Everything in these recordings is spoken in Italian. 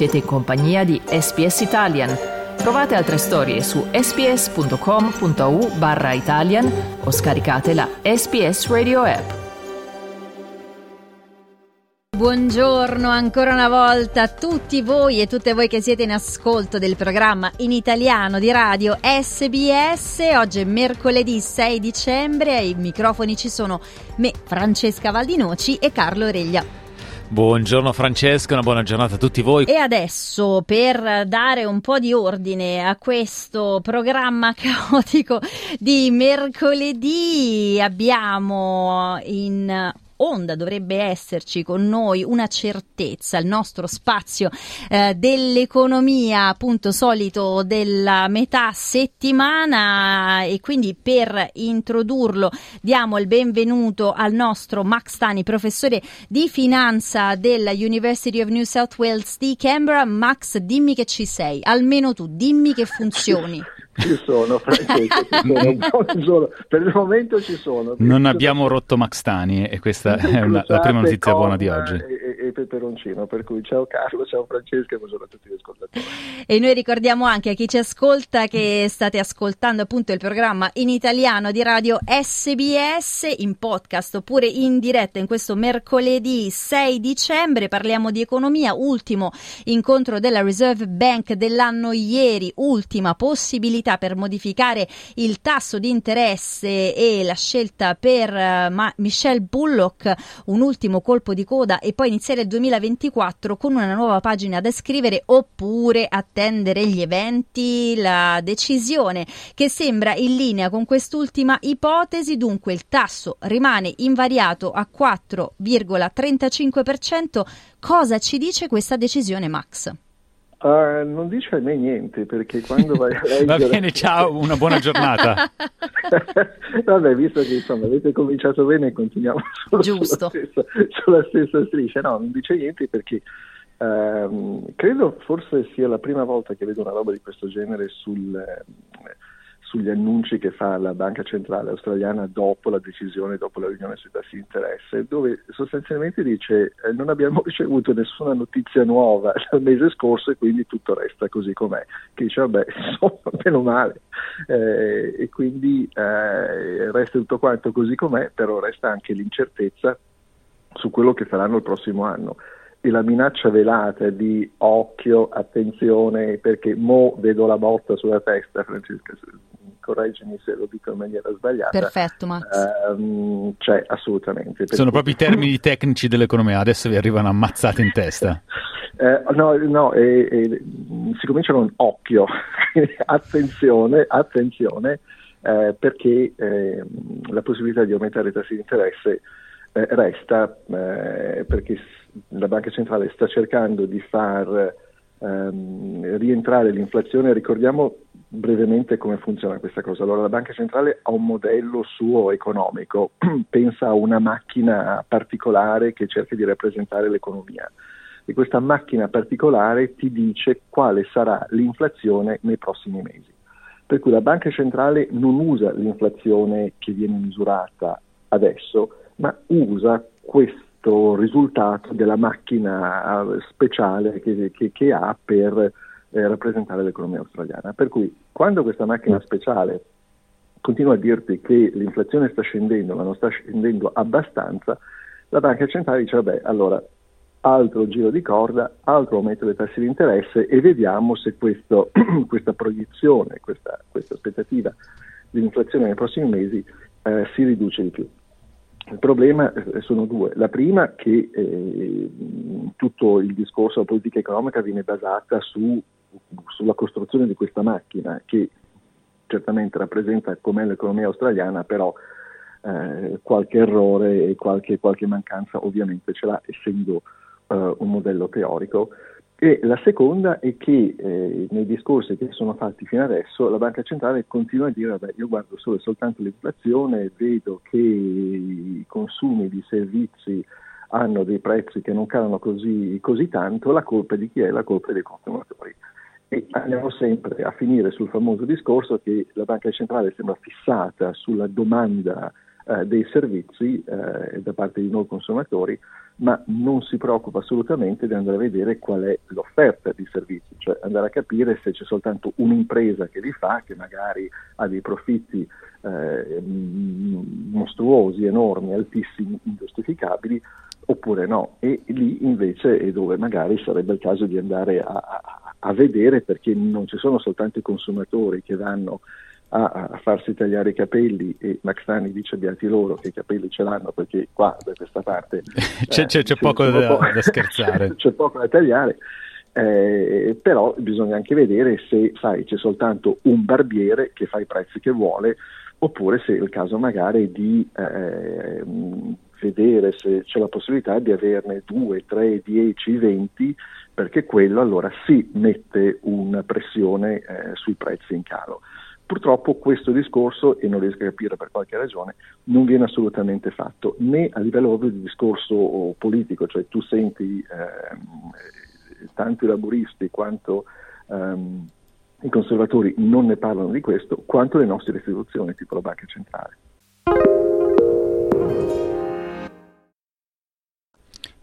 Siete in compagnia di SPS Italian. Trovate altre storie su sps.com.au barra Italian o scaricate la SPS Radio app. Buongiorno ancora una volta a tutti voi e tutte voi che siete in ascolto del programma in italiano di radio SBS. Oggi è mercoledì 6 dicembre, ai microfoni ci sono me, Francesca Valdinoci e Carlo Reglia. Buongiorno Francesca, una buona giornata a tutti voi. E adesso per dare un po' di ordine a questo programma caotico di mercoledì abbiamo in onda dovrebbe esserci con noi una certezza, il nostro spazio eh, dell'economia appunto solito della metà settimana e quindi per introdurlo diamo il benvenuto al nostro Max Tani, professore di finanza della University of New South Wales di Canberra. Max, dimmi che ci sei, almeno tu, dimmi che funzioni. Ci sono, Francesco, ci sono. per il momento ci sono. Non abbiamo rotto Max Tani e questa è una, la prima notizia buona di oggi. E, e, peperoncino, per cui ciao Carlo, ciao Francesca e buongiorno a tutti gli ascoltatori. E noi ricordiamo anche a chi ci ascolta che state ascoltando appunto il programma in italiano di radio SBS in podcast oppure in diretta in questo mercoledì 6 dicembre. Parliamo di economia, ultimo incontro della Reserve Bank dell'anno ieri, ultima possibilità per modificare il tasso di interesse e la scelta per uh, Michelle Bullock, un ultimo colpo di coda e poi iniziare il 2024 con una nuova pagina da scrivere oppure attendere gli eventi, la decisione che sembra in linea con quest'ultima ipotesi, dunque il tasso rimane invariato a 4,35%. Cosa ci dice questa decisione Max? Uh, non dice a me niente perché quando vai a leggere... Va bene, ciao, una buona giornata. Vabbè, visto che insomma avete cominciato bene, continuiamo sulla stessa, sulla stessa striscia. No, non dice niente perché uh, credo forse sia la prima volta che vedo una roba di questo genere sul... Sugli annunci che fa la Banca Centrale Australiana dopo la decisione, dopo la riunione sui tassi di interesse, dove sostanzialmente dice eh, non abbiamo ricevuto nessuna notizia nuova dal mese scorso e quindi tutto resta così com'è. Che dice vabbè, insomma, meno male. Eh, e quindi eh, resta tutto quanto così com'è, però resta anche l'incertezza su quello che faranno il prossimo anno e la minaccia velata di occhio, attenzione, perché mo vedo la botta sulla testa, Francesca, correggimi se lo dico in maniera sbagliata. Perfetto, Max. Um, cioè, assolutamente. Sono proprio i termini tecnici dell'economia, adesso vi arrivano ammazzate in testa. eh, no, no eh, eh, si comincia con occhio, attenzione, attenzione, eh, perché ehm, la possibilità di aumentare i tassi di interesse eh, resta eh, perché la Banca Centrale sta cercando di far ehm, rientrare l'inflazione. Ricordiamo brevemente come funziona questa cosa. Allora, la Banca Centrale ha un modello suo economico, pensa a una macchina particolare che cerca di rappresentare l'economia. E questa macchina particolare ti dice quale sarà l'inflazione nei prossimi mesi. Per cui la Banca Centrale non usa l'inflazione che viene misurata adesso, ma usa questo risultato della macchina speciale che, che, che ha per eh, rappresentare l'economia australiana. Per cui quando questa macchina speciale continua a dirti che l'inflazione sta scendendo, ma non sta scendendo abbastanza, la banca centrale dice vabbè, allora altro giro di corda, altro aumento dei tassi di interesse e vediamo se questo, questa proiezione, questa, questa, aspettativa di inflazione nei prossimi mesi eh, si riduce di più. Il problema eh, sono due. La prima che eh, tutto il discorso della politica economica viene basata su, sulla costruzione di questa macchina che certamente rappresenta com'è l'economia australiana, però eh, qualche errore e qualche, qualche, mancanza ovviamente ce l'ha essendo eh, un modello teorico. E la seconda è che eh, nei discorsi che sono fatti fino adesso la Banca Centrale continua a dire vabbè io guardo solo e soltanto l'inflazione, vedo che i consumi di servizi hanno dei prezzi che non calano così, così tanto, la colpa di chi è? La colpa dei consumatori. E andiamo sempre a finire sul famoso discorso che la Banca Centrale sembra fissata sulla domanda eh, dei servizi eh, da parte di noi consumatori, ma non si preoccupa assolutamente di andare a vedere qual è l'offerta di servizi, cioè andare a capire se c'è soltanto un'impresa che li fa, che magari ha dei profitti eh, mostruosi, enormi, altissimi, ingiustificabili, oppure no. E lì invece è dove magari sarebbe il caso di andare a, a, a vedere perché non ci sono soltanto i consumatori che vanno a, a, farsi tagliare i capelli e Max Tani dice beati loro che i capelli ce l'hanno perché qua da questa parte c'è, eh, c'è, c'è, poco da, po- da scherzare. C'è, c'è, poco da tagliare eh, però bisogna anche vedere se sai, c'è soltanto un barbiere che fa i prezzi che vuole oppure se è il caso magari di eh, vedere se c'è la possibilità di averne 2, 3, 10, 20, perché quello allora sì mette una pressione eh, sui prezzi in calo. Purtroppo questo discorso, e non riesco a capire per qualche ragione, non viene assolutamente fatto, né a livello di discorso politico, cioè tu senti eh, tanto i laburisti quanto ehm, i conservatori non ne parlano di questo, quanto le nostre istituzioni, tipo la Banca Centrale.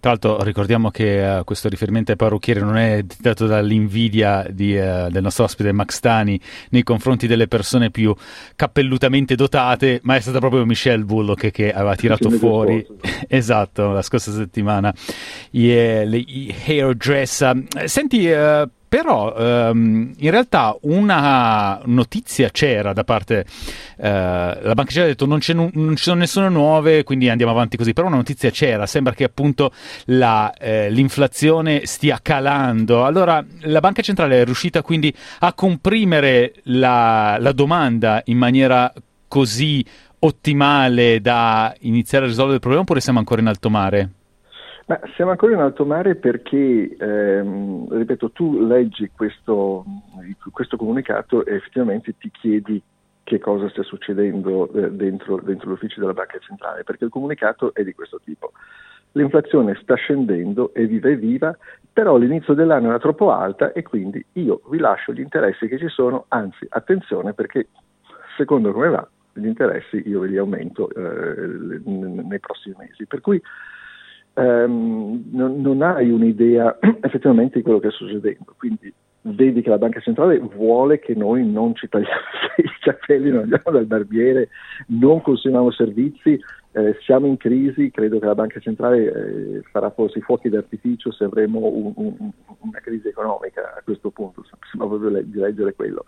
Tra l'altro ricordiamo che uh, questo riferimento ai parrucchieri non è dato dall'invidia di, uh, del nostro ospite Max Tani nei confronti delle persone più cappellutamente dotate, ma è stata proprio Michelle Bullock che, aveva tirato fuori, esatto, la scorsa settimana, i, eh, le, hairdresser. Senti, uh, però ehm, in realtà una notizia c'era da parte eh, la banca ci ha detto non, non, non, ci sono nessune nuove quindi andiamo avanti così però una notizia c'era sembra che appunto la, eh, l'inflazione stia calando allora la banca centrale è riuscita quindi a comprimere la, la domanda in maniera così ottimale da iniziare a risolvere il problema oppure siamo ancora in alto mare? Ma siamo ancora in alto mare perché, ehm, ripeto, tu leggi questo, questo, comunicato e effettivamente ti chiedi che cosa stia succedendo eh, dentro, dentro l'ufficio della Banca Centrale, perché il comunicato è di questo tipo. L'inflazione sta scendendo, è viva e viva, però l'inizio dell'anno era troppo alta e quindi io vi lascio gli interessi che ci sono, anzi attenzione perché secondo come va gli interessi io ve li aumento eh, nei prossimi mesi. Per cui ehm, non, non, hai un'idea effettivamente di quello che sta succedendo. Quindi vedi che la Banca Centrale vuole che noi non ci tagliamo i capelli, non andiamo dal barbiere, non consumiamo servizi, eh, siamo in crisi, credo che la Banca Centrale eh, farà forse i fuochi d'artificio se avremo un, un, una crisi economica a questo punto, sembra proprio di leggere quello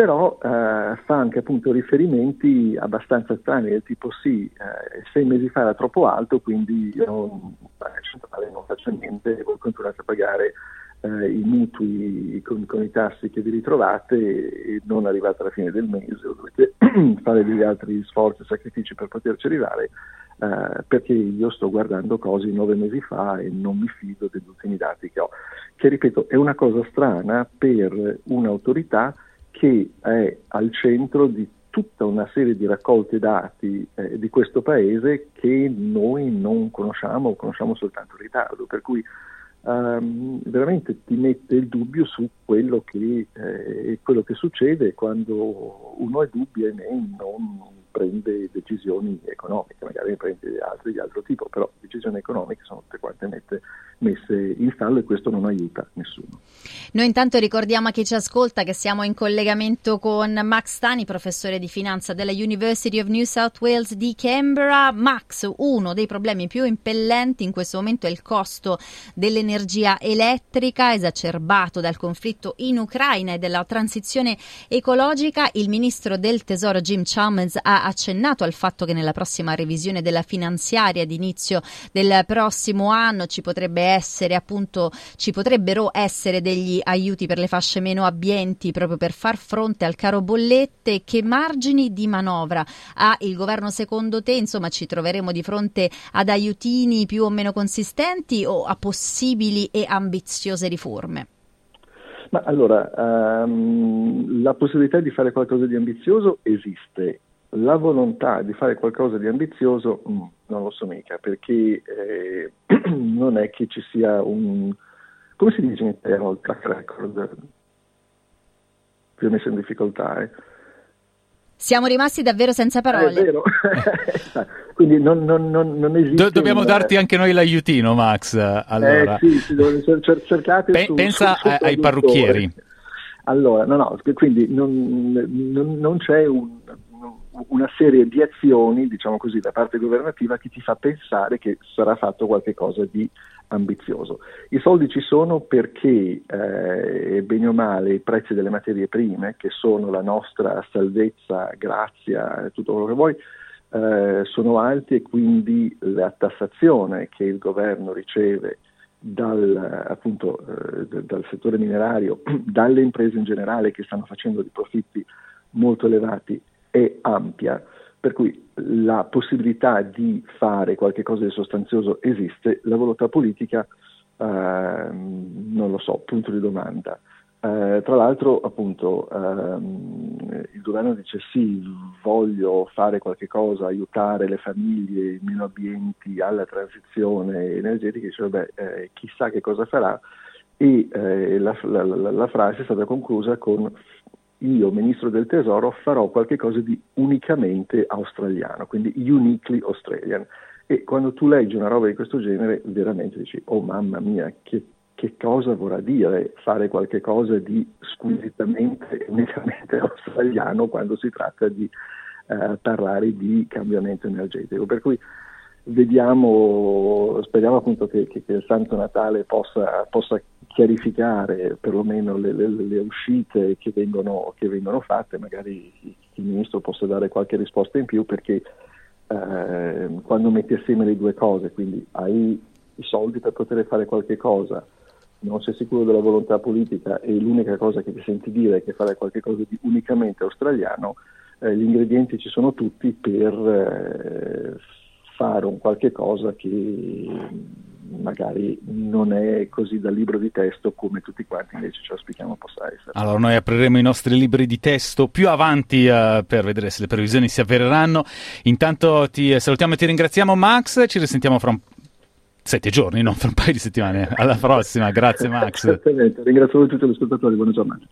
però eh, fa anche appunto riferimenti abbastanza strani, del tipo sì, eh, sei mesi fa era troppo alto, quindi non, centrale non faccio niente voi continuate a pagare eh, i mutui con, con, i tassi che vi ritrovate e non arrivate alla fine del mese o dovete fare degli altri sforzi e sacrifici per poterci arrivare, eh, perché io sto guardando cose nove mesi fa e non mi fido degli ultimi dati che ho, che ripeto è una cosa strana per un'autorità che è al centro di tutta una serie di raccolte dati eh, di questo paese che noi non conosciamo o conosciamo soltanto in ritardo, per cui um, veramente ti mette il dubbio su quello che, eh, quello che succede quando uno è dubbio e non prende decisioni economiche, magari ne prende altre di altro tipo, però decisioni economiche sono tutte quante mette, messe in stallo e questo non aiuta nessuno. Noi intanto ricordiamo a chi ci ascolta che siamo in collegamento con Max Tani, professore di finanza della University of New South Wales di Canberra. Max, uno dei problemi più impellenti in questo momento è il costo dell'energia elettrica esacerbato dal conflitto in Ucraina e della transizione ecologica. Il ministro del Tesoro Jim Chalmers ha accennato al fatto che nella prossima revisione della finanziaria d'inizio del prossimo anno ci potrebbe essere appunto ci potrebbero essere degli aiuti per le fasce meno abbienti proprio per far fronte al caro bollette che margini di manovra ha il governo secondo te? Insomma ci troveremo di fronte ad aiutini più o meno consistenti o a possibili e ambiziose riforme? Ma allora, um, la possibilità di fare qualcosa di ambizioso esiste la volontà di fare qualcosa di ambizioso mm, non lo so mica, perché eh, non è che ci sia un, come si dice in italiano, il track record, vi ho messo in difficoltà. Eh. Siamo rimasti davvero senza parole. È vero. Quindi non, non, non, non esiste. Do- dobbiamo un... darti anche noi l'aiutino, Max. Allora. Eh, sì, sì, cer- cercate Pe- su, pensa su, su ai parrucchieri. Allora, no, no, quindi non, c'è un, una serie di azioni, diciamo così, da parte governativa che ti fa pensare che sarà fatto qualcosa di ambizioso. I soldi ci sono perché, eh, bene o male, i prezzi delle materie prime, che sono la nostra salvezza, grazia, tutto quello che vuoi, eh, sono alti e quindi la tassazione che il governo riceve dal, appunto, eh, dal settore minerario, dalle imprese in generale che stanno facendo dei profitti molto elevati è ampia per cui la possibilità di fare qualcosa di sostanzioso esiste, la volontà politica eh, non lo so, punto di domanda. Eh, tra l'altro, appunto, ehm, il governo dice sì, voglio fare qualche cosa, aiutare le famiglie, meno abbienti alla transizione energetica, dice vabbè, eh, chissà che cosa farà e eh, la, la, la, la frase è stata conclusa con io, ministro del tesoro, farò qualcosa di unicamente australiano, quindi uniquely Australian. E quando tu leggi una roba di questo genere, veramente dici, oh mamma mia, che, che cosa vorrà dire fare qualcosa di squisitamente, unicamente australiano quando si tratta di eh, parlare di cambiamento energetico. Per cui vediamo, speriamo appunto che, che, che il Santo Natale possa, possa chiarificare perlomeno le, le, le uscite che vengono, che vengono, fatte, magari il Ministro possa dare qualche risposta in più perché eh, quando metti assieme le due cose, quindi hai i soldi per poter fare qualche cosa, non sei sicuro della volontà politica e l'unica cosa che ti senti dire è che fare qualcosa di unicamente australiano, eh, gli ingredienti ci sono tutti per eh, fare un qualche cosa che magari non è così da libro di testo come tutti quanti invece ci auspichiamo possa essere. Allora noi apriremo i nostri libri di testo più avanti uh, per vedere se le previsioni si avvereranno. Intanto ti salutiamo e ti ringraziamo Max, ci risentiamo fra un sette giorni, non fra un paio di settimane. Alla prossima, grazie Max. Certamente, ringrazio tutti gli ascoltatori, buona giornata.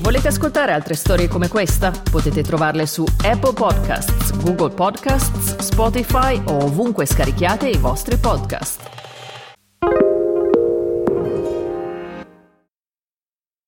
Volete ascoltare altre storie come questa? Potete trovarle su Apple Podcasts, Google Podcasts, Spotify o ovunque scarichiate i vostri podcast.